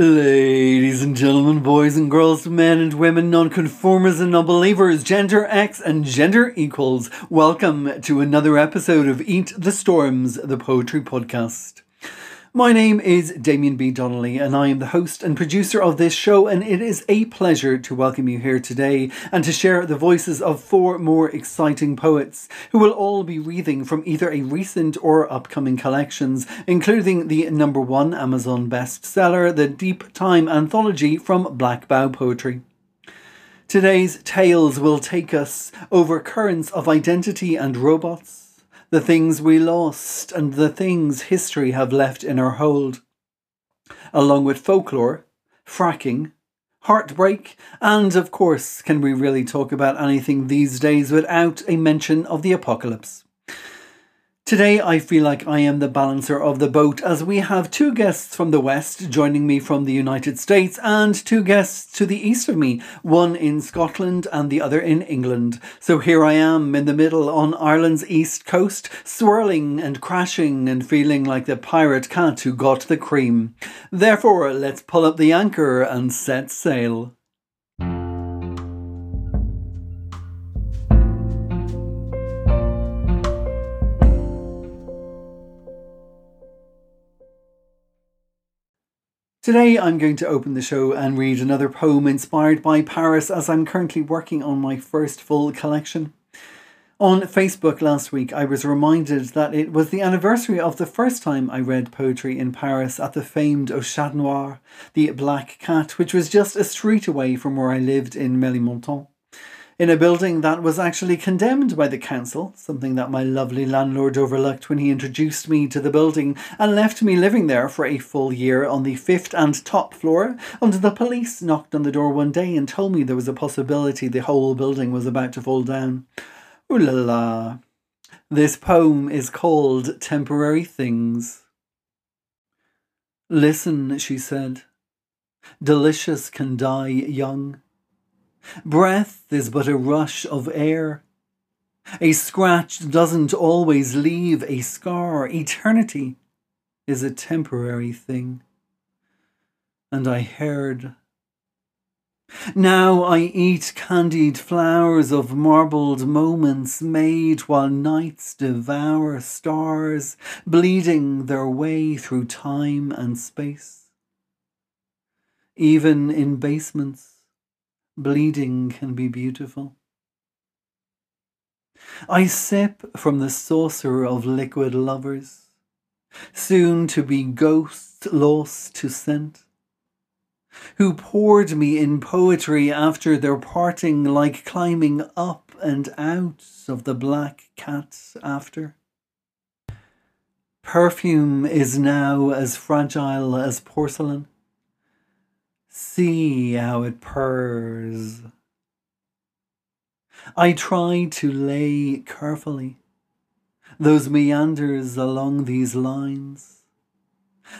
Ladies and gentlemen, boys and girls, men and women, nonconformers and non-believers, gender X and gender equals, welcome to another episode of Eat the Storms, the poetry podcast. My name is Damien B. Donnelly, and I am the host and producer of this show, and it is a pleasure to welcome you here today and to share the voices of four more exciting poets who will all be reading from either a recent or upcoming collections, including the number one Amazon bestseller, the Deep Time Anthology from Black Bough Poetry. Today's tales will take us over currents of identity and robots the things we lost, and the things history have left in our hold. Along with folklore, fracking, heartbreak, and of course, can we really talk about anything these days without a mention of the apocalypse? Today, I feel like I am the balancer of the boat as we have two guests from the West joining me from the United States and two guests to the east of me, one in Scotland and the other in England. So here I am in the middle on Ireland's east coast, swirling and crashing and feeling like the pirate cat who got the cream. Therefore, let's pull up the anchor and set sail. Today I'm going to open the show and read another poem inspired by Paris as I'm currently working on my first full collection. On Facebook last week, I was reminded that it was the anniversary of the first time I read poetry in Paris at the famed Au Chat Noir, the Black Cat, which was just a street away from where I lived in Ménilmontant in a building that was actually condemned by the council, something that my lovely landlord overlooked when he introduced me to the building and left me living there for a full year on the fifth and top floor until the police knocked on the door one day and told me there was a possibility the whole building was about to fall down. Ooh la la. This poem is called Temporary Things. Listen, she said. Delicious can die young. Breath is but a rush of air. A scratch doesn't always leave a scar. Eternity is a temporary thing. And I heard. Now I eat candied flowers of marbled moments made while nights devour stars, bleeding their way through time and space. Even in basements, bleeding can be beautiful. I sip from the saucer of liquid lovers, soon to be ghosts lost to scent, who poured me in poetry after their parting like climbing up and out of the black cat's after. Perfume is now as fragile as porcelain See how it purrs. I try to lay carefully those meanders along these lines,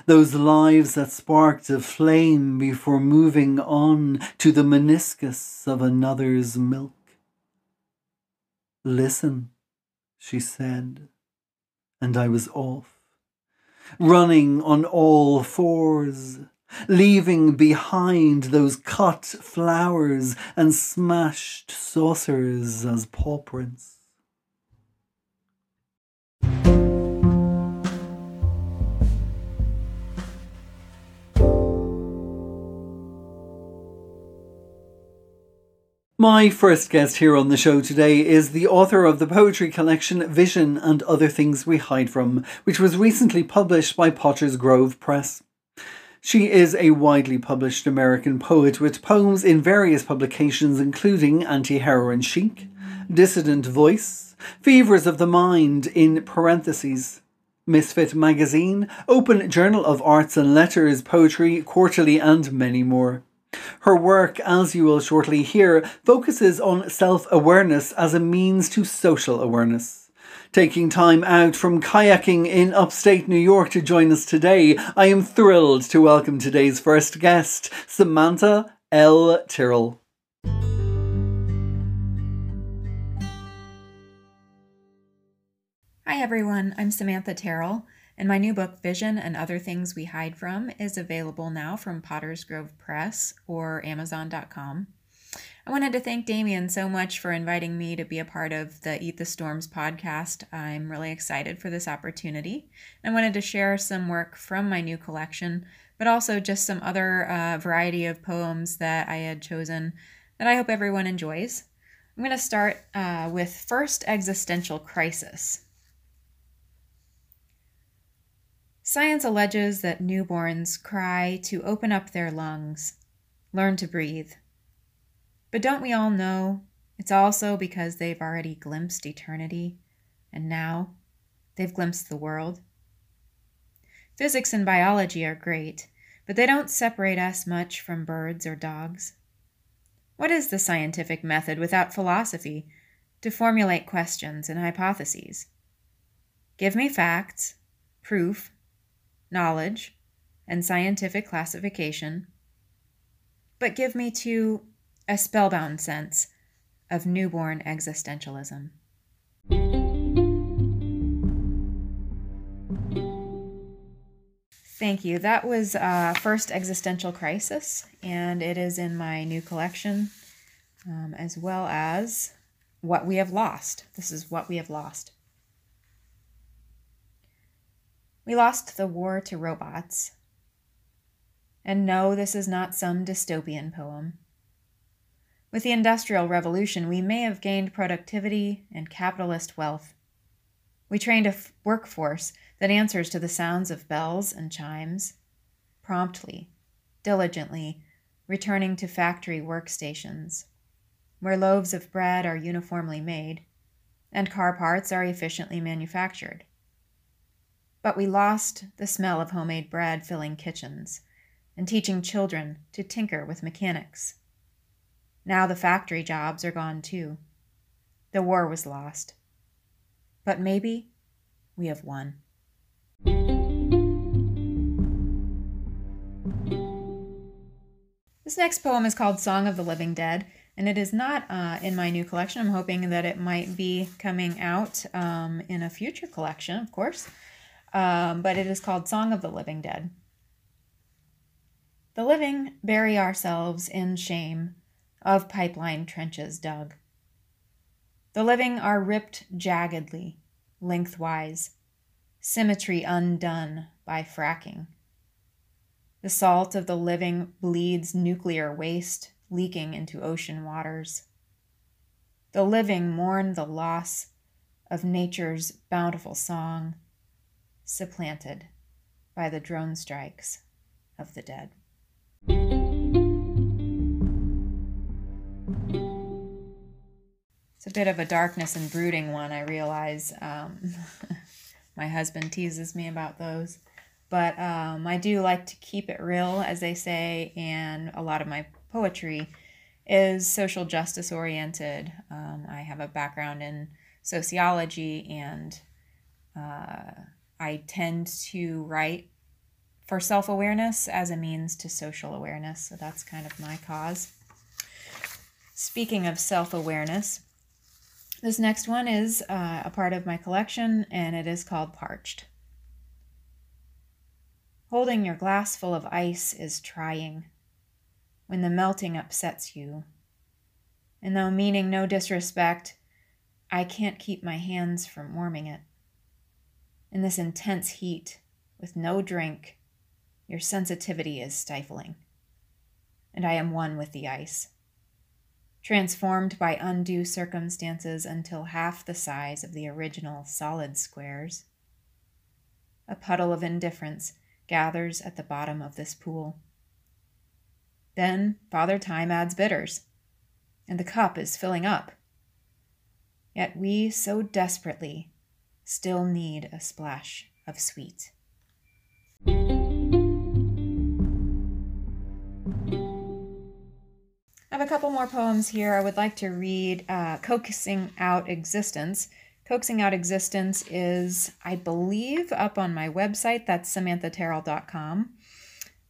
those lives that sparked a flame before moving on to the meniscus of another's milk. Listen, she said, and I was off, running on all fours leaving behind those cut flowers and smashed saucers as paw prints. My first guest here on the show today is the author of the poetry collection Vision and Other Things We Hide From, which was recently published by Potter's Grove Press. She is a widely published American poet with poems in various publications including Anti Heroin Chic, Dissident Voice, Fevers of the Mind in parentheses, Misfit Magazine, Open Journal of Arts and Letters, Poetry, Quarterly, and many more. Her work, as you will shortly hear, focuses on self awareness as a means to social awareness. Taking time out from kayaking in upstate New York to join us today, I am thrilled to welcome today's first guest, Samantha L. Terrell. Hi everyone, I'm Samantha Terrell, And my new book, Vision and Other Things We Hide From, is available now from Potter's Grove Press or Amazon.com. I wanted to thank Damien so much for inviting me to be a part of the Eat the Storms podcast. I'm really excited for this opportunity. I wanted to share some work from my new collection, but also just some other uh, variety of poems that I had chosen that I hope everyone enjoys. I'm going to start uh, with First Existential Crisis. Science alleges that newborns cry to open up their lungs, learn to breathe. But don't we all know it's also because they've already glimpsed eternity, and now they've glimpsed the world? Physics and biology are great, but they don't separate us much from birds or dogs. What is the scientific method without philosophy to formulate questions and hypotheses? Give me facts, proof, knowledge, and scientific classification, but give me too a spellbound sense of newborn existentialism. Thank you. That was uh, First Existential Crisis, and it is in my new collection, um, as well as What We Have Lost. This is What We Have Lost. We lost the war to robots. And no, this is not some dystopian poem. With the Industrial Revolution, we may have gained productivity and capitalist wealth. We trained a f- workforce that answers to the sounds of bells and chimes, promptly, diligently, returning to factory workstations, where loaves of bread are uniformly made and car parts are efficiently manufactured. But we lost the smell of homemade bread filling kitchens and teaching children to tinker with mechanics. Now the factory jobs are gone too. The war was lost. But maybe we have won. This next poem is called Song of the Living Dead, and it is not uh, in my new collection. I'm hoping that it might be coming out um, in a future collection, of course. Um, but it is called Song of the Living Dead. The living bury ourselves in shame of pipeline trenches dug. The living are ripped jaggedly, lengthwise, symmetry undone by fracking. The salt of the living bleeds nuclear waste leaking into ocean waters. The living mourn the loss of nature's bountiful song, supplanted by the drone strikes of the dead. A bit of a darkness and brooding one, I realize. Um, my husband teases me about those. But um, I do like to keep it real, as they say, and a lot of my poetry is social justice oriented. Um, I have a background in sociology, and uh, I tend to write for self awareness as a means to social awareness. So that's kind of my cause. Speaking of self awareness, this next one is uh, a part of my collection and it is called Parched. Holding your glass full of ice is trying when the melting upsets you. And though meaning no disrespect, I can't keep my hands from warming it. In this intense heat, with no drink, your sensitivity is stifling. And I am one with the ice, transformed by undue circumstances until half the size of the original solid squares. A puddle of indifference gathers at the bottom of this pool. Then Father Time adds bitters, and the cup is filling up. Yet we so desperately still need a splash of sweet. Have a couple more poems here. I would like to read uh, Coaxing Out Existence. Coaxing Out Existence is, I believe, up on my website. That's samanthaterrell.com.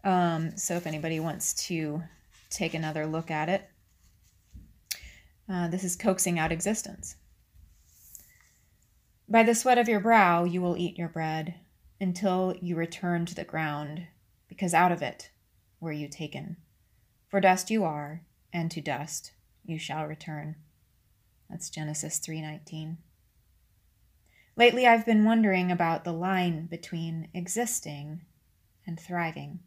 Um, so if anybody wants to take another look at it, uh, this is Coaxing Out Existence. By the sweat of your brow you will eat your bread. until you return to the ground, because out of it were you taken. For dust you are, and to dust you shall return. That's Genesis 3:19. Lately I've been wondering about the line between existing and thriving.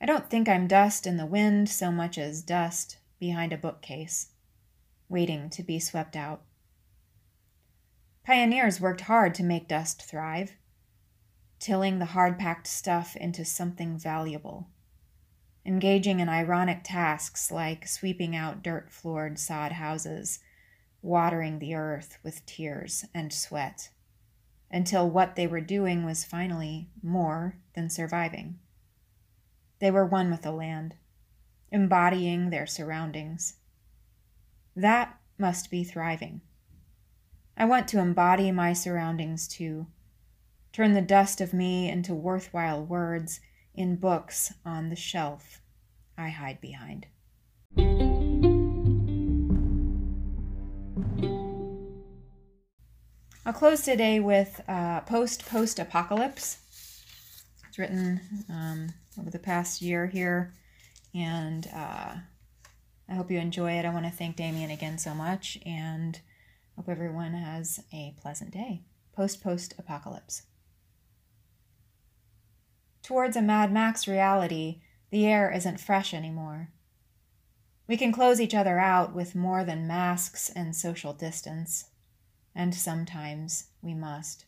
I don't think I'm dust in the wind so much as dust behind a bookcase, waiting to be swept out. Pioneers worked hard to make dust thrive, tilling the hard packed stuff into something valuable, engaging in ironic tasks like sweeping out dirt floored sod houses, watering the earth with tears and sweat, until what they were doing was finally more than surviving. They were one with the land, embodying their surroundings. That must be thriving. I want to embody my surroundings too, turn the dust of me into worthwhile words in books on the shelf I hide behind. I'll close today with uh, Post Post Apocalypse. It's written um, over the past year here, and uh, I hope you enjoy it. I want to thank Damien again so much, and hope everyone has a pleasant day. Post Post Apocalypse. Towards a Mad Max reality, the air isn't fresh anymore. We can close each other out with more than masks and social distance and sometimes we must.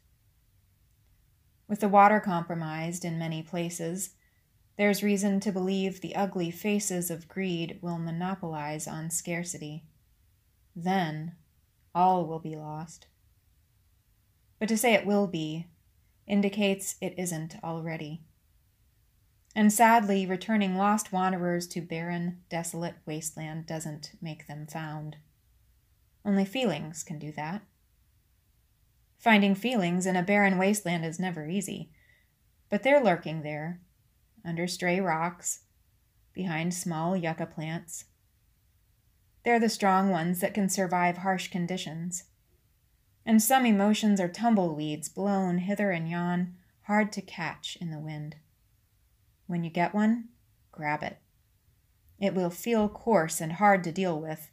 With the water compromised in many places, there's reason to believe the ugly faces of greed will monopolize on scarcity. Then all will be lost. But to say it will be indicates it isn't already. And sadly, returning lost wanderers to barren, desolate wasteland doesn't make them found. Only feelings can do that. Finding feelings in a barren wasteland is never easy, but they're lurking there, under stray rocks, behind small yucca plants. They're the strong ones that can survive harsh conditions. And some emotions are tumbleweeds blown hither and yon, hard to catch in the wind. When you get one, grab it. It will feel coarse and hard to deal with.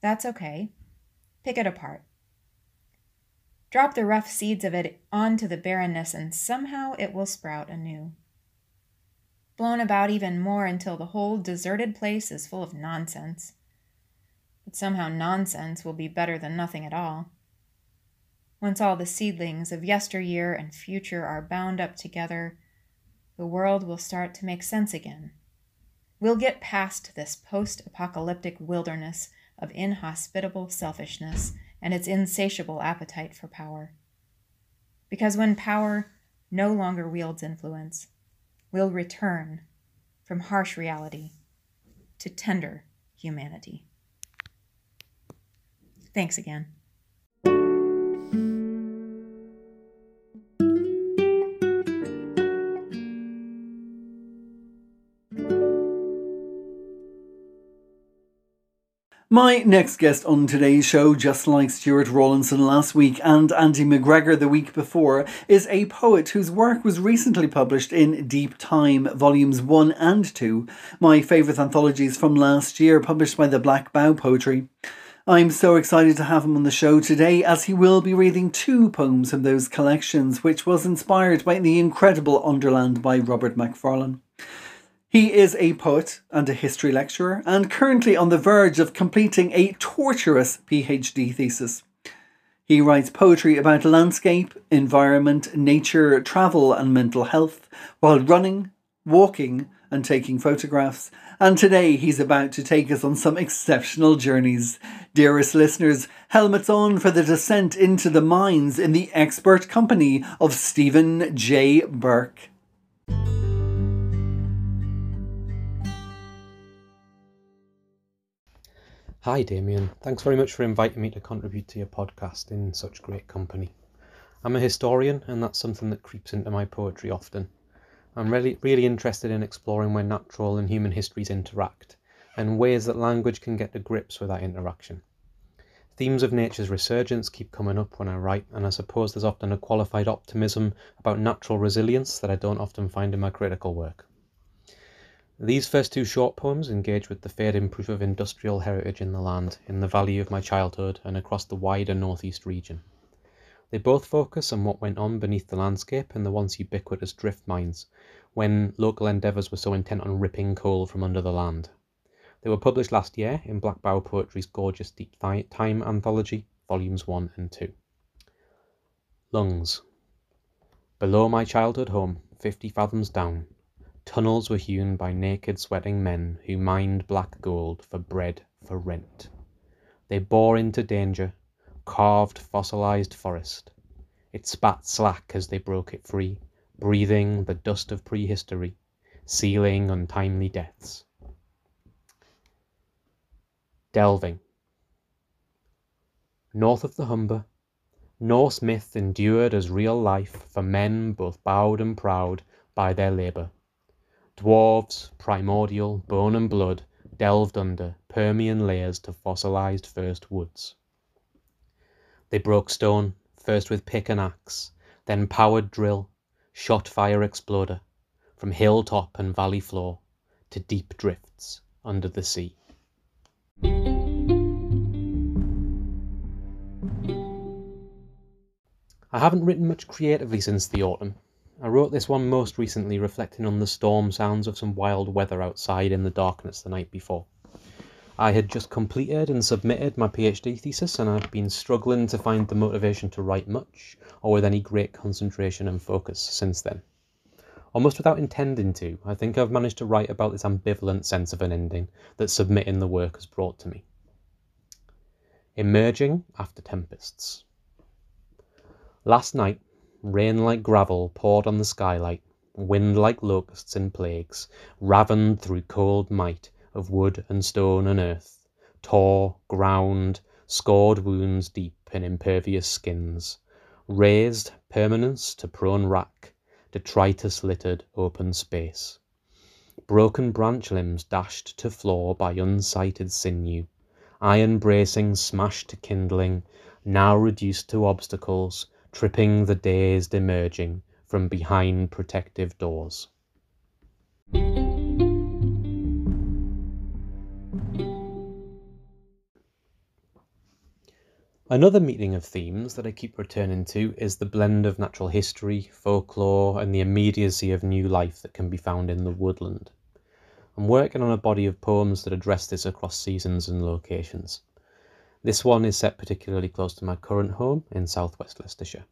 That's okay. Pick it apart. Drop the rough seeds of it onto the barrenness, and somehow it will sprout anew. Blown about even more until the whole deserted place is full of nonsense. But somehow nonsense will be better than nothing at all. Once all the seedlings of yesteryear and future are bound up together, the world will start to make sense again. We'll get past this post apocalyptic wilderness of inhospitable selfishness and its insatiable appetite for power. Because when power no longer wields influence, we'll return from harsh reality to tender humanity. Thanks again. My next guest on today's show, just like Stuart Rawlinson last week and Andy McGregor the week before, is a poet whose work was recently published in Deep Time, Volumes 1 and 2, my favourite anthologies from last year, published by the Black Bough Poetry. I'm so excited to have him on the show today as he will be reading two poems from those collections, which was inspired by the incredible Underland by Robert Macfarlane. He is a poet and a history lecturer, and currently on the verge of completing a torturous PhD thesis. He writes poetry about landscape, environment, nature, travel, and mental health while running, walking, and taking photographs. And today he's about to take us on some exceptional journeys. Dearest listeners, helmets on for the descent into the mines in the expert company of Stephen J. Burke. Hi, Damien. Thanks very much for inviting me to contribute to your podcast in such great company. I'm a historian, and that's something that creeps into my poetry often. I'm really, really interested in exploring where natural and human histories interact, and ways that language can get to grips with that interaction. Themes of nature's resurgence keep coming up when I write, and I suppose there's often a qualified optimism about natural resilience that I don't often find in my critical work. These first two short poems engage with the fading proof of industrial heritage in the land, in the valley of my childhood, and across the wider northeast region. They both focus on what went on beneath the landscape in the once ubiquitous drift mines, when local endeavours were so intent on ripping coal from under the land. They were published last year in Black Bough Poetry's gorgeous Deep Time anthology, volumes 1 and 2. Lungs. Below my childhood home, fifty fathoms down, Tunnels were hewn by naked sweating men who mined black gold for bread for rent. They bore into danger, carved fossilized forest. It spat slack as they broke it free, breathing the dust of prehistory, sealing untimely deaths. Delving. North of the Humber, Norse myth endured as real life for men both bowed and proud by their labour. Dwarves, primordial, bone and blood, delved under Permian layers to fossilized first woods. They broke stone, first with pick and axe, then powered drill, shot fire exploder, from hilltop and valley floor to deep drifts under the sea. I haven't written much creatively since the autumn, I wrote this one most recently reflecting on the storm sounds of some wild weather outside in the darkness the night before. I had just completed and submitted my PhD thesis and I've been struggling to find the motivation to write much or with any great concentration and focus since then. Almost without intending to, I think I've managed to write about this ambivalent sense of an ending that submitting the work has brought to me. Emerging after tempests. Last night, Rain like gravel poured on the skylight, wind like locusts in plagues, ravened through cold might of wood and stone and earth, tore, ground, scored wounds deep in impervious skins, razed permanence to prone rack, detritus littered open space. Broken branch limbs dashed to floor by unsighted sinew, iron bracings smashed to kindling, now reduced to obstacles, tripping the dazed emerging from behind protective doors. Another meeting of themes that I keep returning to is the blend of natural history, folklore, and the immediacy of new life that can be found in the woodland. I'm working on a body of poems that address this across seasons and locations. This one is set particularly close to my current home in southwest Leicestershire,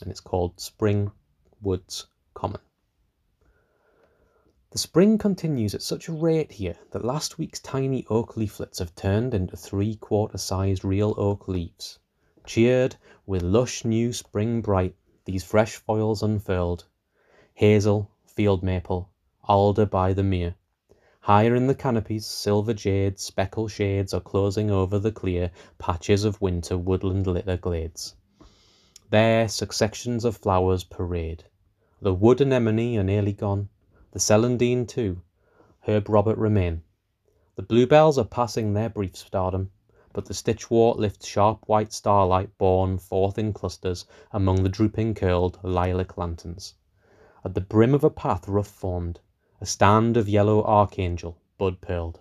and it's called Spring Woods Common. The spring continues at such a rate here that last week's tiny oak leaflets have turned into three quarter sized real oak leaves. Cheered with lush new spring bright, these fresh foils unfurled. Hazel, field maple, alder by the mere, Higher in the canopies, silver jade, speckle shades are closing over the clear patches of winter woodland litter glades. There successions of flowers parade. The wood anemone are nearly gone, the celandine too, herb Robert remain. The bluebells are passing their brief stardom, but the stitchwort lifts sharp white starlight borne forth in clusters among the drooping curled lilac lanterns. At the brim of a path rough formed, a stand of yellow archangel, bud pearled.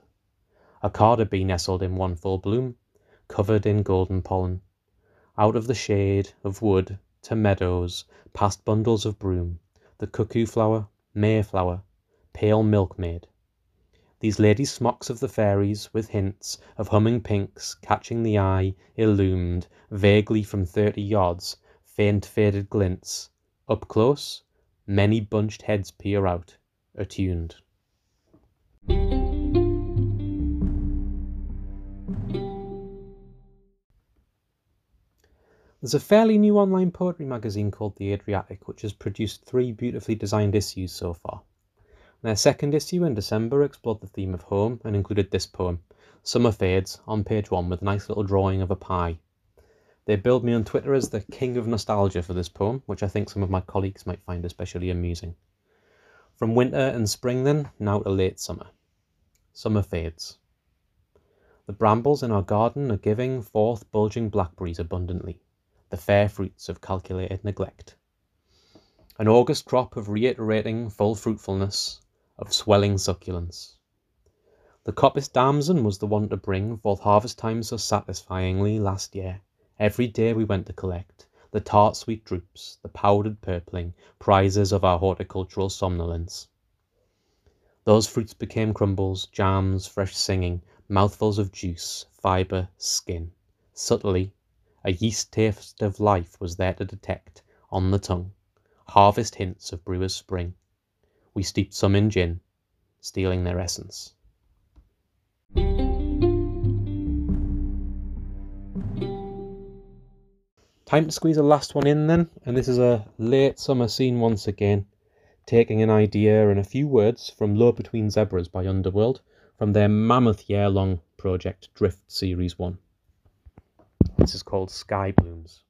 A carder bee nestled in one full bloom, covered in golden pollen. Out of the shade of wood to meadows, past bundles of broom, the cuckoo flower, mayflower, pale milkmaid. These lady smocks of the fairies, with hints of humming pinks catching the eye, illumed, vaguely from thirty yards, faint faded glints. Up close, many bunched heads peer out attuned. There's a fairly new online poetry magazine called The Adriatic, which has produced three beautifully designed issues so far. Their second issue in December explored the theme of home and included this poem, Summer Fades, on page one with a nice little drawing of a pie. They billed me on Twitter as the king of nostalgia for this poem, which I think some of my colleagues might find especially amusing. From winter and spring then, now to late summer. Summer fades. The brambles in our garden are giving forth bulging blackberries abundantly, the fair fruits of calculated neglect. An August crop of reiterating full fruitfulness, of swelling succulence. The coppice damson was the one to bring forth harvest time so satisfyingly last year. Every day we went to collect the tart sweet drupes, the powdered purpling, prizes of our horticultural somnolence. Those fruits became crumbles, jams, fresh singing, mouthfuls of juice, fibre, skin. Subtly, a yeast taste of life was there to detect, on the tongue, harvest hints of brewer's spring. We steeped some in gin, stealing their essence. Time to squeeze a last one in then, and this is a late summer scene once again, taking an idea and a few words from Low Between Zebras by Underworld from their mammoth year long project Drift Series 1. This is called Sky Blooms.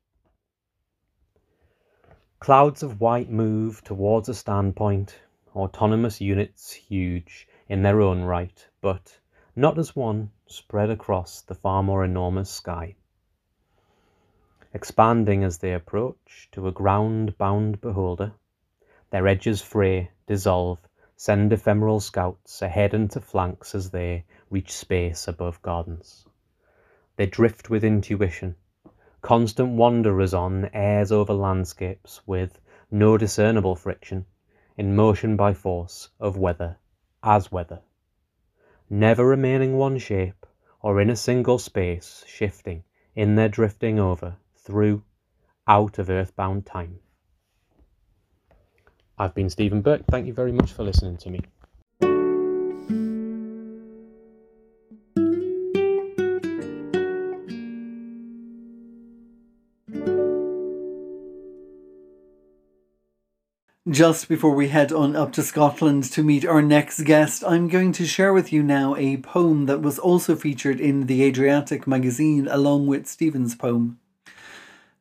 Clouds of white move towards a standpoint, autonomous units huge in their own right, but not as one spread across the far more enormous sky. Expanding as they approach to a ground bound beholder, their edges fray, dissolve, send ephemeral scouts ahead and to flanks as they reach space above gardens. They drift with intuition, constant wanderers on airs over landscapes with no discernible friction, in motion by force of weather as weather, never remaining one shape or in a single space, shifting in their drifting over, through, out of earthbound time. I've been Stephen Burke. Thank you very much for listening to me. Just before we head on up to Scotland to meet our next guest, I'm going to share with you now a poem that was also featured in the Adriatic magazine along with Stephen's poem.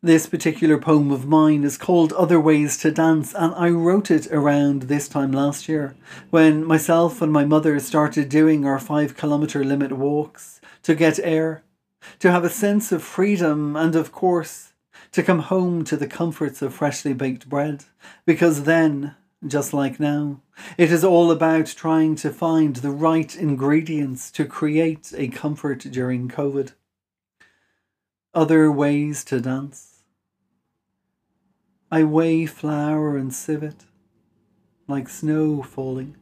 This particular poem of mine is called Other Ways to Dance, and I wrote it around this time last year when myself and my mother started doing our five kilometre limit walks to get air, to have a sense of freedom, and of course, to come home to the comforts of freshly baked bread, because then, just like now, it is all about trying to find the right ingredients to create a comfort during COVID. Other ways to dance. I weigh flour and civet like snow falling.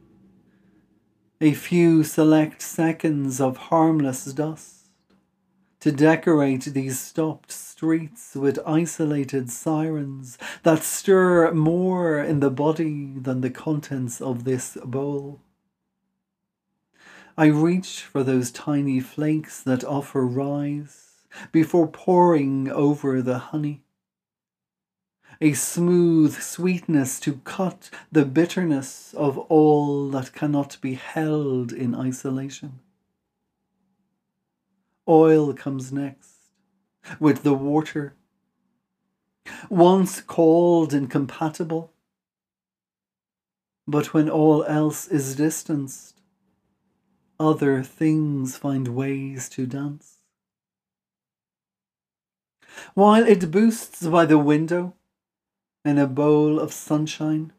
A few select seconds of harmless dust to decorate these stopped streets with isolated sirens that stir more in the body than the contents of this bowl. I reach for those tiny flakes that offer rise before pouring over the honey. A smooth sweetness to cut the bitterness of all that cannot be held in isolation. Oil comes next, with the water. Once called incompatible, but when all else is distanced, other things find ways to dance. While it boosts by the window in a bowl of sunshine,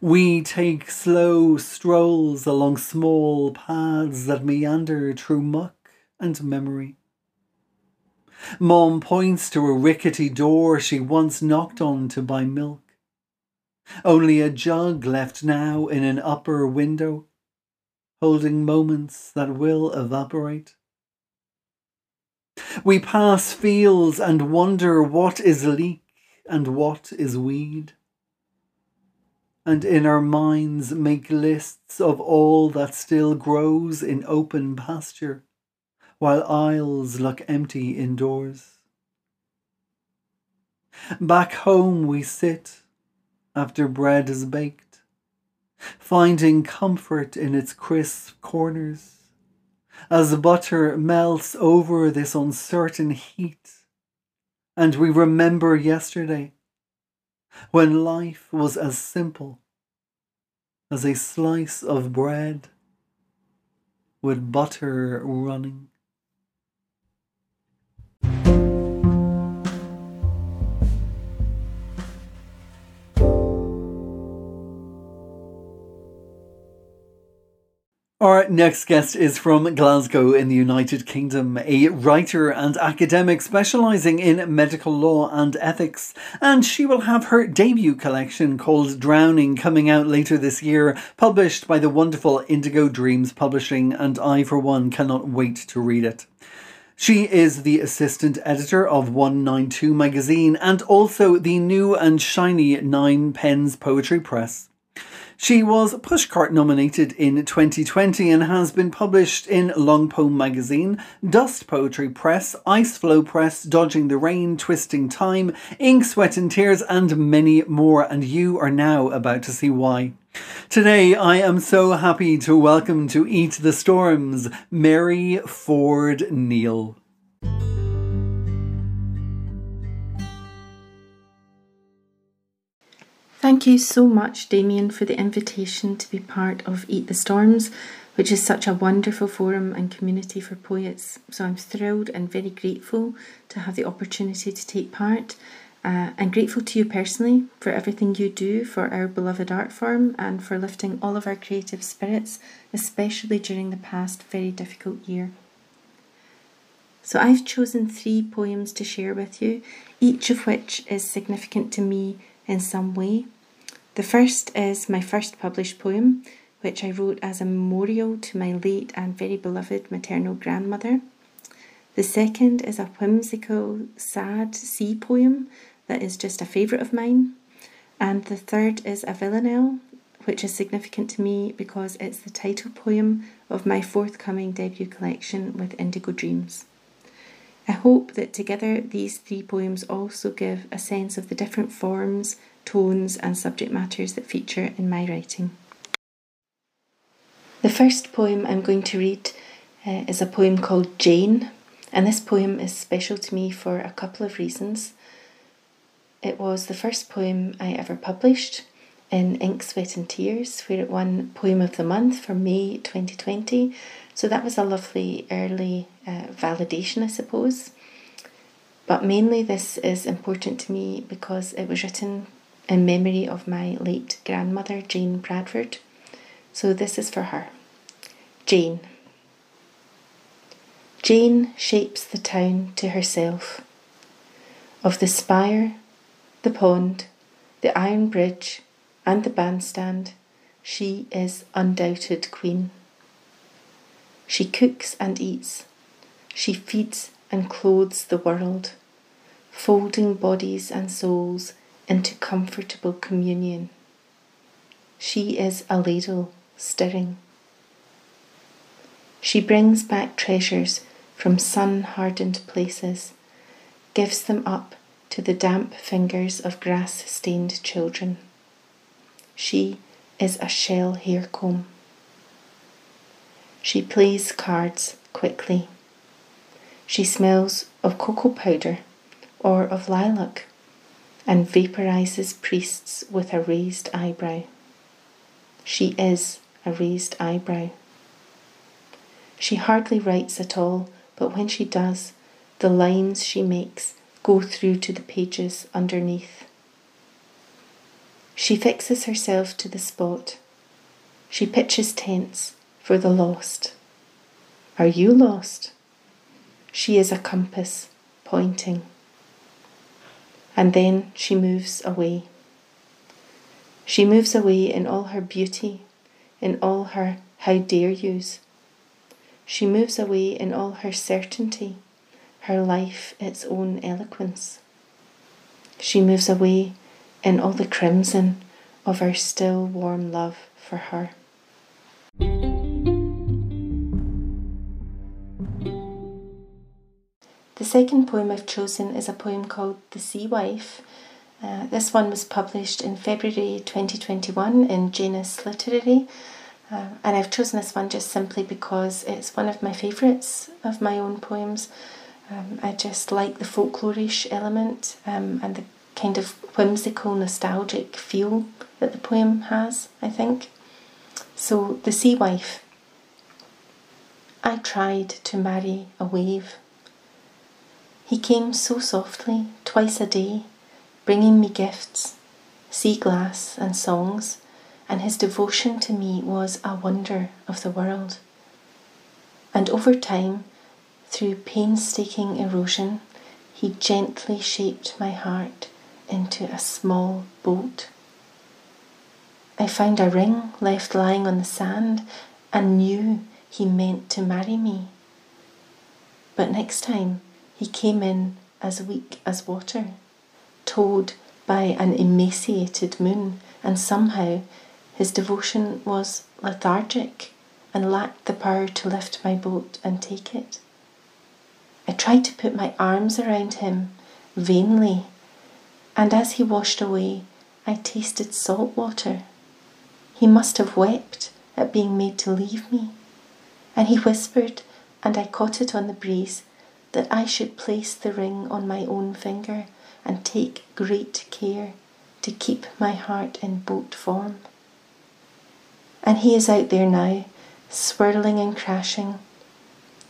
we take slow strolls along small paths that meander through muck and memory. Mom points to a rickety door she once knocked on to buy milk. Only a jug left now in an upper window, holding moments that will evaporate. We pass fields and wonder what is leek and what is weed. And in our minds make lists of all that still grows in open pasture while aisles look empty indoors. Back home we sit after bread is baked, finding comfort in its crisp corners as butter melts over this uncertain heat. And we remember yesterday when life was as simple as a slice of bread with butter running. Our next guest is from Glasgow in the United Kingdom, a writer and academic specialising in medical law and ethics, and she will have her debut collection called Drowning coming out later this year, published by the wonderful Indigo Dreams Publishing, and I, for one, cannot wait to read it. She is the assistant editor of 192 magazine and also the new and shiny Nine Pens Poetry Press. She was Pushcart nominated in 2020 and has been published in Long Poem magazine, Dust Poetry Press, Ice Floe Press, Dodging the Rain, Twisting Time, Ink, Sweat and Tears, and many more. And you are now about to see why. Today, I am so happy to welcome to Eat the Storms Mary Ford Neal. Thank you so much, Damien, for the invitation to be part of Eat the Storms, which is such a wonderful forum and community for poets. So I'm thrilled and very grateful to have the opportunity to take part. Uh, and grateful to you personally for everything you do for our beloved art form and for lifting all of our creative spirits, especially during the past very difficult year. So, I've chosen three poems to share with you, each of which is significant to me in some way. The first is my first published poem, which I wrote as a memorial to my late and very beloved maternal grandmother. The second is a whimsical, sad sea poem that is just a favourite of mine. And the third is a villanelle, which is significant to me because it's the title poem of my forthcoming debut collection with Indigo Dreams. I hope that together these three poems also give a sense of the different forms, tones, and subject matters that feature in my writing. The first poem I'm going to read uh, is a poem called Jane, and this poem is special to me for a couple of reasons. It was the first poem I ever published in Ink, Sweat and Tears, where it won Poem of the Month for May 2020, so that was a lovely early uh, validation, I suppose. But mainly, this is important to me because it was written in memory of my late grandmother, Jane Bradford. So this is for her. Jane. Jane shapes the town to herself. Of the spire, the pond, the iron bridge, and the bandstand, she is undoubted queen. She cooks and eats. She feeds and clothes the world, folding bodies and souls into comfortable communion. She is a ladle stirring. She brings back treasures from sun hardened places, gives them up to the damp fingers of grass stained children. She is a shell hair comb. She plays cards quickly. She smells of cocoa powder or of lilac and vaporizes priests with a raised eyebrow. She is a raised eyebrow. She hardly writes at all, but when she does, the lines she makes go through to the pages underneath. She fixes herself to the spot. She pitches tents for the lost. Are you lost? She is a compass pointing. And then she moves away. She moves away in all her beauty, in all her how dare yous. She moves away in all her certainty, her life its own eloquence. She moves away in all the crimson of our still warm love for her. The second poem I've chosen is a poem called The Sea Wife. Uh, this one was published in February 2021 in Janus Literary. Uh, and I've chosen this one just simply because it's one of my favourites of my own poems. Um, I just like the folklorish element um, and the kind of whimsical, nostalgic feel that the poem has, I think. So, The Sea Wife. I tried to marry a wave. He came so softly, twice a day, bringing me gifts, sea glass, and songs, and his devotion to me was a wonder of the world. And over time, through painstaking erosion, he gently shaped my heart into a small boat. I found a ring left lying on the sand and knew he meant to marry me. But next time he came in as weak as water, towed by an emaciated moon, and somehow his devotion was lethargic and lacked the power to lift my boat and take it. I tried to put my arms around him vainly, and as he washed away, I tasted salt water. He must have wept at being made to leave me. And he whispered, and I caught it on the breeze, that I should place the ring on my own finger and take great care to keep my heart in boat form. And he is out there now, swirling and crashing,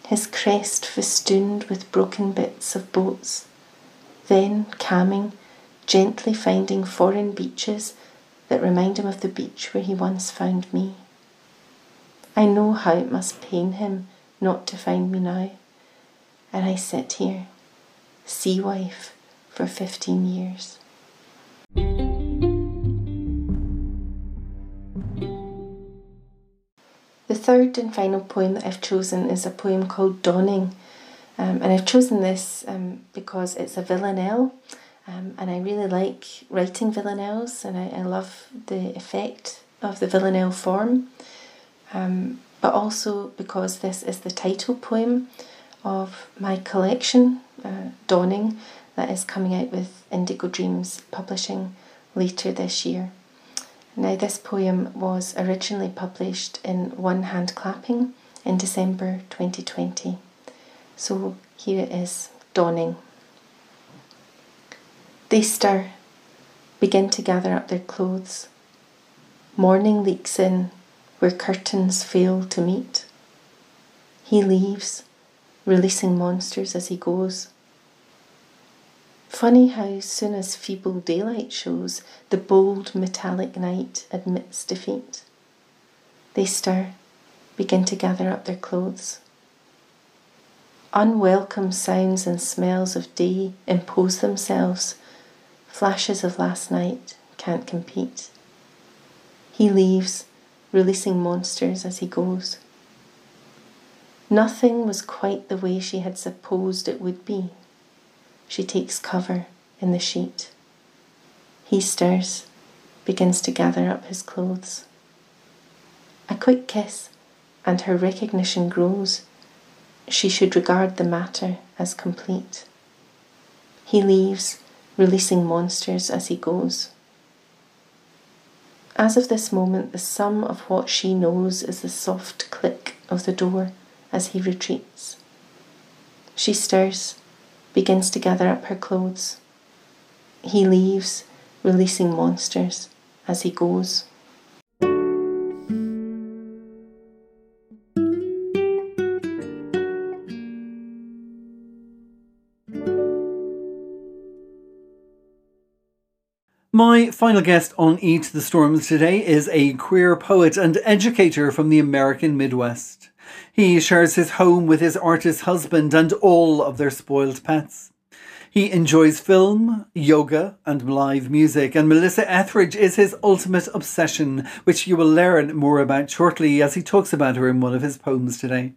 his crest festooned with broken bits of boats, then calming, gently finding foreign beaches that remind him of the beach where he once found me. I know how it must pain him not to find me now, and I sit here, sea wife for 15 years. The third and final poem that I've chosen is a poem called Dawning. Um, and I've chosen this um, because it's a villanelle, um, and I really like writing villanelles, and I, I love the effect of the villanelle form. Um, but also because this is the title poem of my collection, uh, Dawning, that is coming out with Indigo Dreams Publishing later this year. Now, this poem was originally published in One Hand Clapping in December 2020. So here it is Dawning. They stir, begin to gather up their clothes. Morning leaks in where curtains fail to meet. He leaves, releasing monsters as he goes. Funny how soon as feeble daylight shows, the bold metallic night admits defeat. They stir, begin to gather up their clothes. Unwelcome sounds and smells of day impose themselves. Flashes of last night can't compete. He leaves, releasing monsters as he goes. Nothing was quite the way she had supposed it would be. She takes cover in the sheet. He stirs, begins to gather up his clothes. A quick kiss, and her recognition grows. She should regard the matter as complete. He leaves, releasing monsters as he goes. As of this moment, the sum of what she knows is the soft click of the door as he retreats. She stirs, begins to gather up her clothes. He leaves, releasing monsters as he goes. My final guest on Eat the Storms today is a queer poet and educator from the American Midwest. He shares his home with his artist husband and all of their spoiled pets. He enjoys film, yoga, and live music, and Melissa Etheridge is his ultimate obsession, which you will learn more about shortly as he talks about her in one of his poems today.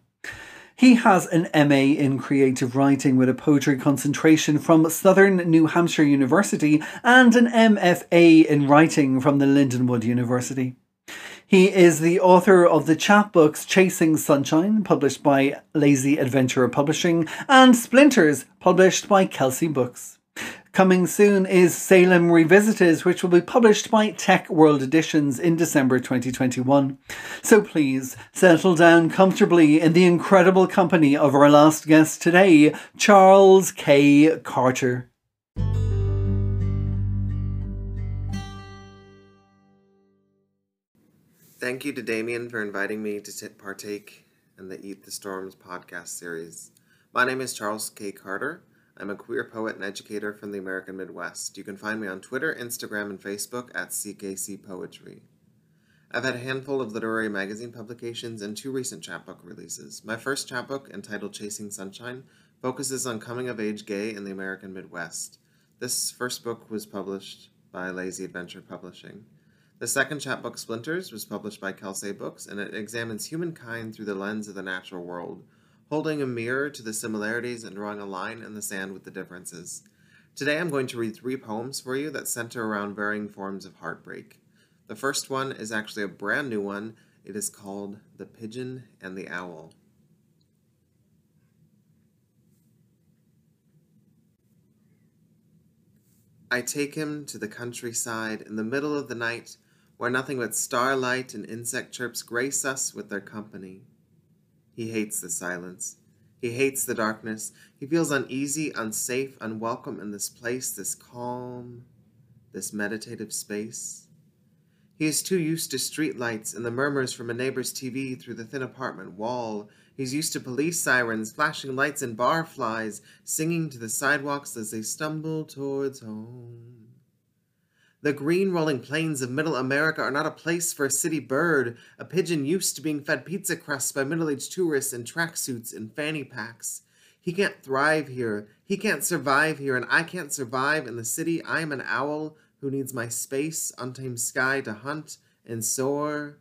He has an MA in creative writing with a poetry concentration from Southern New Hampshire University and an MFA in writing from the Lindenwood University. He is the author of the chapbooks Chasing Sunshine, published by Lazy Adventurer Publishing, and Splinters, published by Kelsay Books. Coming soon is Salem Revisited, which will be published by Tech World Editions in December 2021. So please settle down comfortably in the incredible company of our last guest today, Charles K. Carter. Thank you to Damien for inviting me to partake in the Eat the Storms podcast series. My name is Charles K. Carter. I'm a queer poet and educator from the American Midwest. You can find me on Twitter, Instagram, and Facebook at CKC Poetry. I've had a handful of literary magazine publications and two recent chapbook releases. My first chapbook, entitled Chasing Sunshine, focuses on coming of age gay in the American Midwest. This first book was published by Lazy Adventure Publishing. The second chapbook, Splinters, was published by Kelsay Books, and it examines humankind through the lens of the natural world, holding a mirror to the similarities and drawing a line in the sand with the differences. Today I'm going to read three poems for you that center around varying forms of heartbreak. The first one is actually a brand new one. It is called The Pigeon and the Owl. I take him to the countryside in the middle of the night where nothing but starlight and insect chirps grace us with their company. He hates the silence. He hates the darkness. He feels uneasy, unsafe, unwelcome in this place, this calm, this meditative space. He is too used to street lights and the murmurs from a neighbor's TV through the thin apartment wall. He's used to police sirens, flashing lights, and barflies singing to the sidewalks as they stumble towards home. The green rolling plains of middle America are not a place for a city bird, a pigeon used to being fed pizza crusts by middle aged tourists in tracksuits and fanny packs. He can't thrive here. He can't survive here, and I can't survive in the city. I am an owl who needs my space, untamed sky to hunt and soar.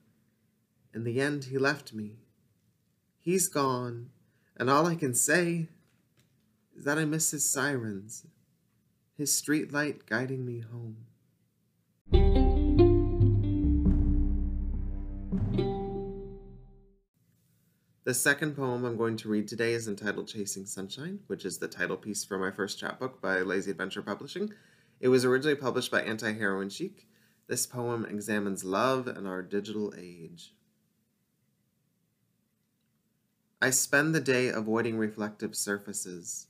In the end, he left me. He's gone, and all I can say is that I miss his sirens, his streetlight guiding me home. The second poem I'm going to read today is entitled Chasing Sunshine, which is the title piece for my first chapbook by Lazy Adventure Publishing. It was originally published by Anti Heroin Chic. This poem examines love and our digital age. I spend the day avoiding reflective surfaces.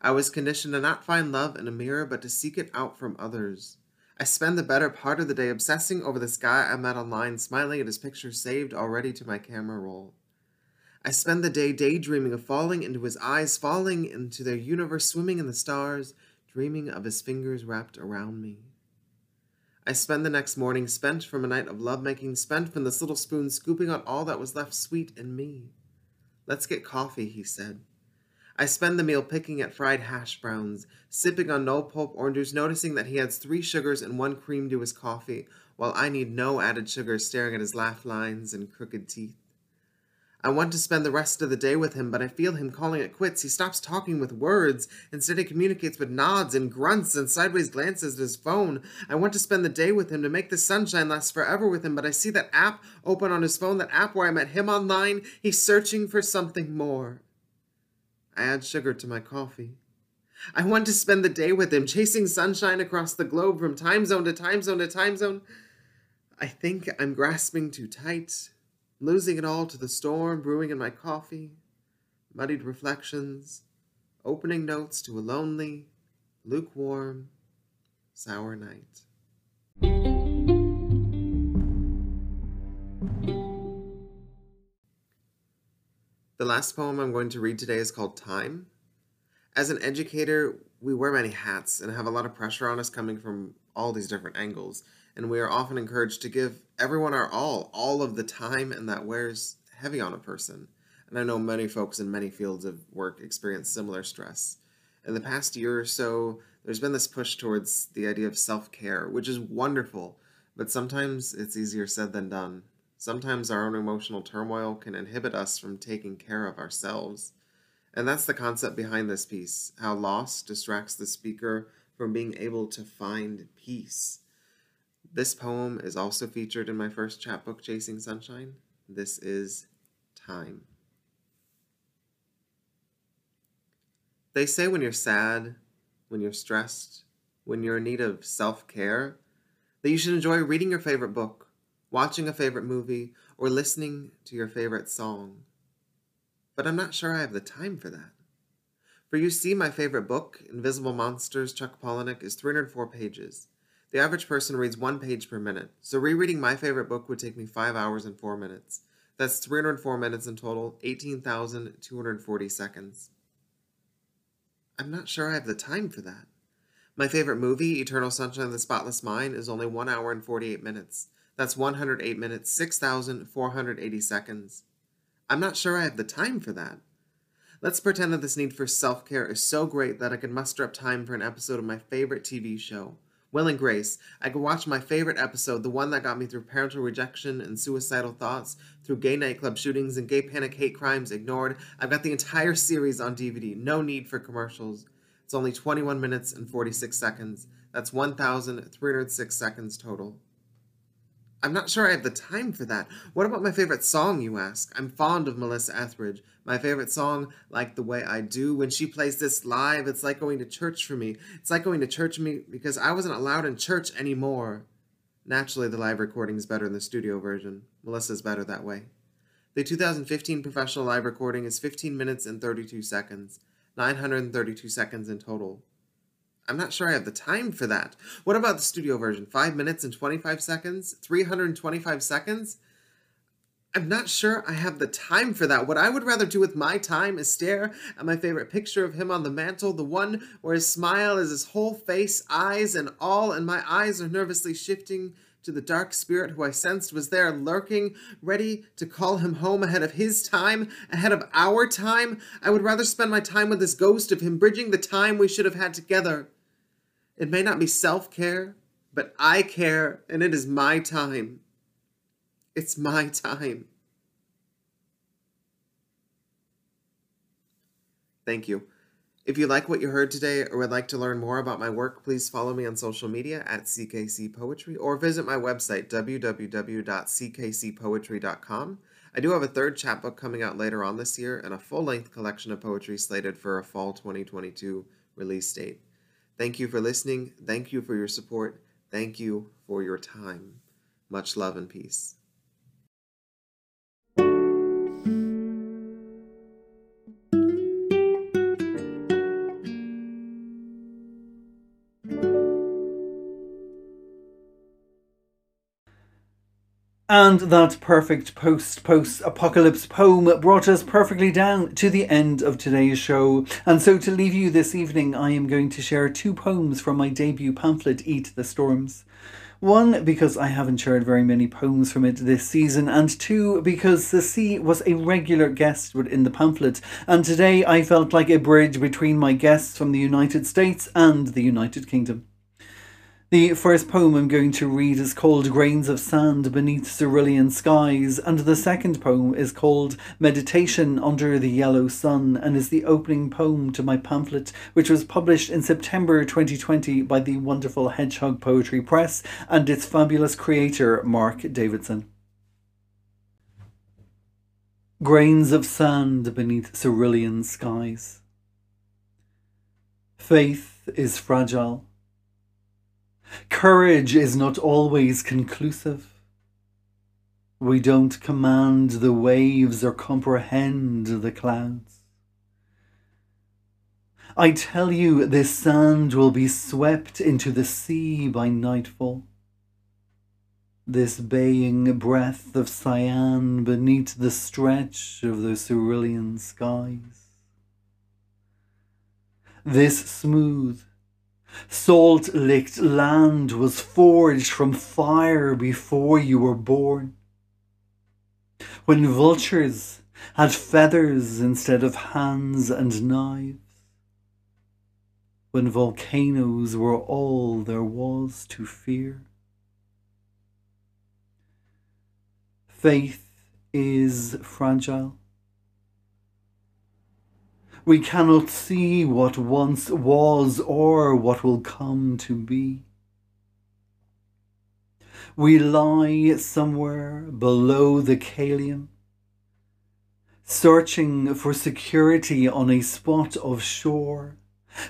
I was conditioned to not find love in a mirror, but to seek it out from others. I spend the better part of the day obsessing over this guy I met online, smiling at his picture saved already to my camera roll. I spend the day daydreaming of falling into his eyes, falling into their universe, swimming in the stars, dreaming of his fingers wrapped around me. I spend the next morning spent from a night of lovemaking, spent from this little spoon scooping out all that was left sweet in me. Let's get coffee, he said. I spend the meal picking at fried hash browns, sipping on no pulp oranges, noticing that he adds three sugars and one cream to his coffee, while I need no added sugar, staring at his laugh lines and crooked teeth. I want to spend the rest of the day with him, but I feel him calling it quits. He stops talking with words. Instead, he communicates with nods and grunts and sideways glances at his phone. I want to spend the day with him to make the sunshine last forever with him, but I see that app open on his phone, that app where I met him online. He's searching for something more. I add sugar to my coffee. I want to spend the day with him, chasing sunshine across the globe from time zone to time zone to time zone. I think I'm grasping too tight, losing it all to the storm brewing in my coffee, muddied reflections, opening notes to a lonely, lukewarm, sour night. The last poem I'm going to read today is called Time. As an educator, we wear many hats and have a lot of pressure on us coming from all these different angles, and we are often encouraged to give everyone our all, all of the time, and that wears heavy on a person. And I know many folks in many fields of work experience similar stress. In the past year or so, there's been this push towards the idea of self care, which is wonderful, but sometimes it's easier said than done. Sometimes our own emotional turmoil can inhibit us from taking care of ourselves. And that's the concept behind this piece how loss distracts the speaker from being able to find peace. This poem is also featured in my first chapbook, Chasing Sunshine. This is Time. They say when you're sad, when you're stressed, when you're in need of self care, that you should enjoy reading your favorite book watching a favorite movie, or listening to your favorite song. But I'm not sure I have the time for that. For you see, my favorite book, Invisible Monsters, Chuck Palahniuk, is 304 pages. The average person reads one page per minute, so rereading my favorite book would take me five hours and four minutes. That's 304 minutes in total, 18,240 seconds. I'm not sure I have the time for that. My favorite movie, Eternal Sunshine of the Spotless Mind, is only 1 hour and 48 minutes. That's 108 minutes, 6,480 seconds. I'm not sure I have the time for that. Let's pretend that this need for self care is so great that I can muster up time for an episode of my favorite TV show. Will and Grace. I could watch my favorite episode, the one that got me through parental rejection and suicidal thoughts, through gay nightclub shootings and gay panic hate crimes ignored. I've got the entire series on DVD. No need for commercials. It's only 21 minutes and 46 seconds. That's 1,306 seconds total. I'm not sure I have the time for that. What about my favorite song, you ask? I'm fond of Melissa Etheridge. My favorite song, Like the Way I Do. When she plays this live, it's like going to church for me. It's like going to church for me because I wasn't allowed in church anymore. Naturally, the live recording is better than the studio version. Melissa's better that way. The 2015 professional live recording is 15 minutes and 32 seconds, 932 seconds in total. I'm not sure I have the time for that. What about the studio version? 5 minutes and 25 seconds? 325 seconds? I'm not sure I have the time for that. What I would rather do with my time is stare at my favorite picture of him on the mantle, the one where his smile is his whole face, eyes and all, and my eyes are nervously shifting to the dark spirit who I sensed was there lurking, ready to call him home ahead of his time, ahead of our time. I would rather spend my time with this ghost of him, bridging the time we should have had together. It may not be self care, but I care, and it is my time. It's my time. Thank you. If you like what you heard today or would like to learn more about my work, please follow me on social media at CKC Poetry or visit my website, www.ckcpoetry.com. I do have a third chapbook coming out later on this year and a full length collection of poetry slated for a fall 2022 release date. Thank you for listening. Thank you for your support. Thank you for your time. Much love and peace. And that perfect post post apocalypse poem brought us perfectly down to the end of today's show. And so, to leave you this evening, I am going to share two poems from my debut pamphlet, Eat the Storms. One, because I haven't shared very many poems from it this season, and two, because the sea was a regular guest within the pamphlet, and today I felt like a bridge between my guests from the United States and the United Kingdom. The first poem I'm going to read is called Grains of Sand Beneath Cerulean Skies, and the second poem is called Meditation Under the Yellow Sun and is the opening poem to my pamphlet, which was published in September 2020 by the wonderful Hedgehog Poetry Press and its fabulous creator, Mark Davidson. Grains of Sand Beneath Cerulean Skies. Faith is fragile Courage is not always conclusive. We don't command the waves or comprehend the clouds. I tell you, this sand will be swept into the sea by nightfall. This baying breath of cyan beneath the stretch of the cerulean skies. This smooth, Salt licked land was forged from fire before you were born. When vultures had feathers instead of hands and knives. When volcanoes were all there was to fear. Faith is fragile. We cannot see what once was or what will come to be. We lie somewhere below the Caillian, searching for security on a spot of shore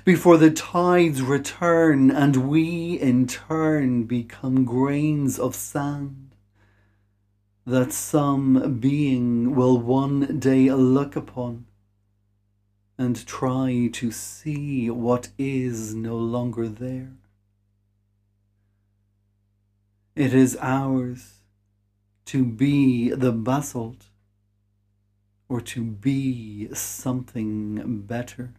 before the tides return and we in turn become grains of sand that some being will one day look upon and try to see what is no longer there. It is ours to be the basalt or to be something better.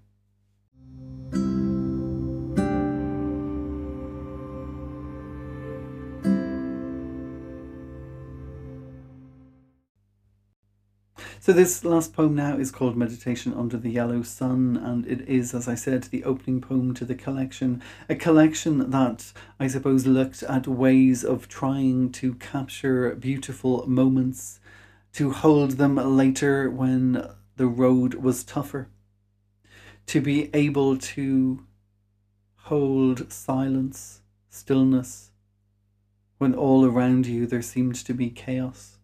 So, this last poem now is called Meditation Under the Yellow Sun, and it is, as I said, the opening poem to the collection. A collection that I suppose looked at ways of trying to capture beautiful moments, to hold them later when the road was tougher, to be able to hold silence, stillness, when all around you there seemed to be chaos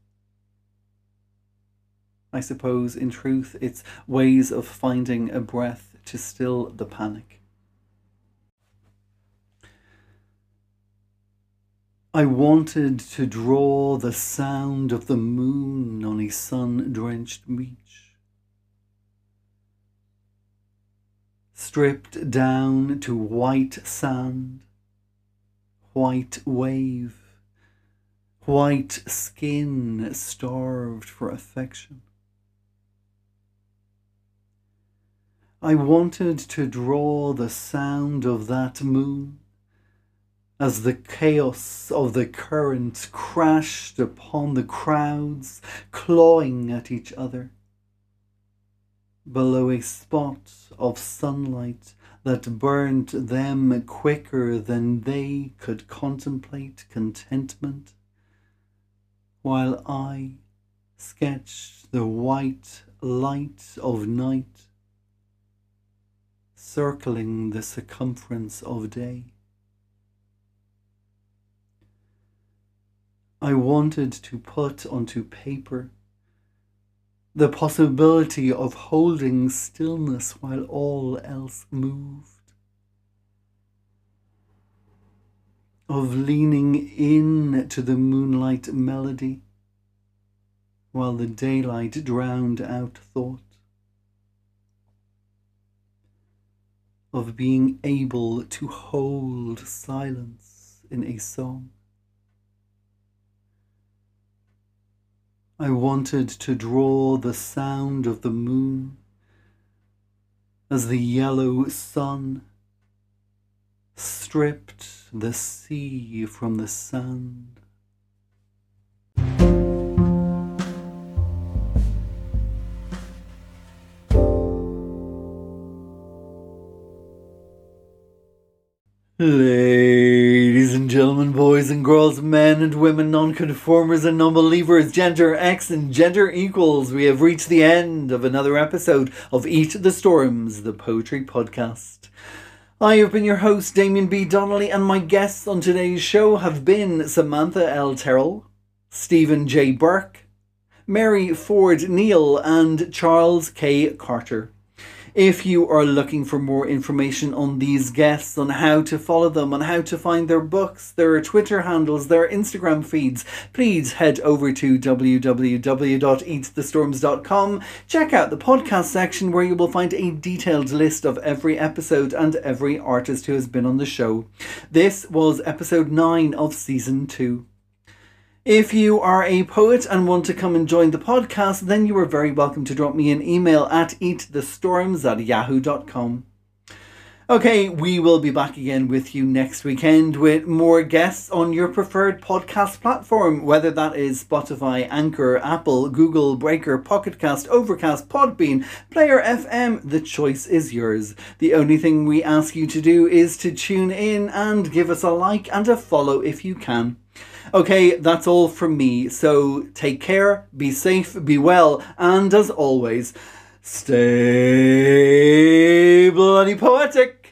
I suppose, in truth, it's ways of finding a breath to still the panic. I wanted to draw the sound of the moon on a sun drenched beach. Stripped down to white sand, white wave, white skin starved for affection. I wanted to draw the sound of that moon as the chaos of the current crashed upon the crowds, clawing at each other. Below a spot of sunlight that burnt them quicker than they could contemplate contentment, while I sketched the white light of night circling the circumference of day. I wanted to put onto paper the possibility of holding stillness while all else moved, of leaning in to the moonlight melody while the daylight drowned out thought. Of being able to hold silence in a song. I wanted to draw the sound of the moon as the yellow sun stripped the sea from the sand. Ladies and gentlemen, boys and girls, men and women, nonconformers and non-believers, gender X and gender equals, we have reached the end of another episode of Eat the Storms, the poetry podcast. I have been your host, Damien B. Donnelly, and my guests on today's show have been Samantha L. Terrell, Stephen J. Burke, Mary Ford Neal, and Charles K. Carter. If you are looking for more information on these guests, on how to follow them, on how to find their books, their Twitter handles, their Instagram feeds, please head over to www.eatthestorms.com. Check out the podcast section where you will find a detailed list of every episode and every artist who has been on the show. This was episode 9 of season 2. If you are a poet and want to come and join the podcast, then you are very welcome to drop me an email at eatthestorms at yahoo.com. Okay, we will be back again with you next weekend with more guests on your preferred podcast platform, whether that is Spotify, Anchor, Apple, Google, Breaker, Pocketcast, Overcast, Podbean, Player FM. The choice is yours. The only thing we ask you to do is to tune in and give us a like and a follow if you can. Okay, that's all from me. So take care, be safe, be well, and as always, stay bloody poetic.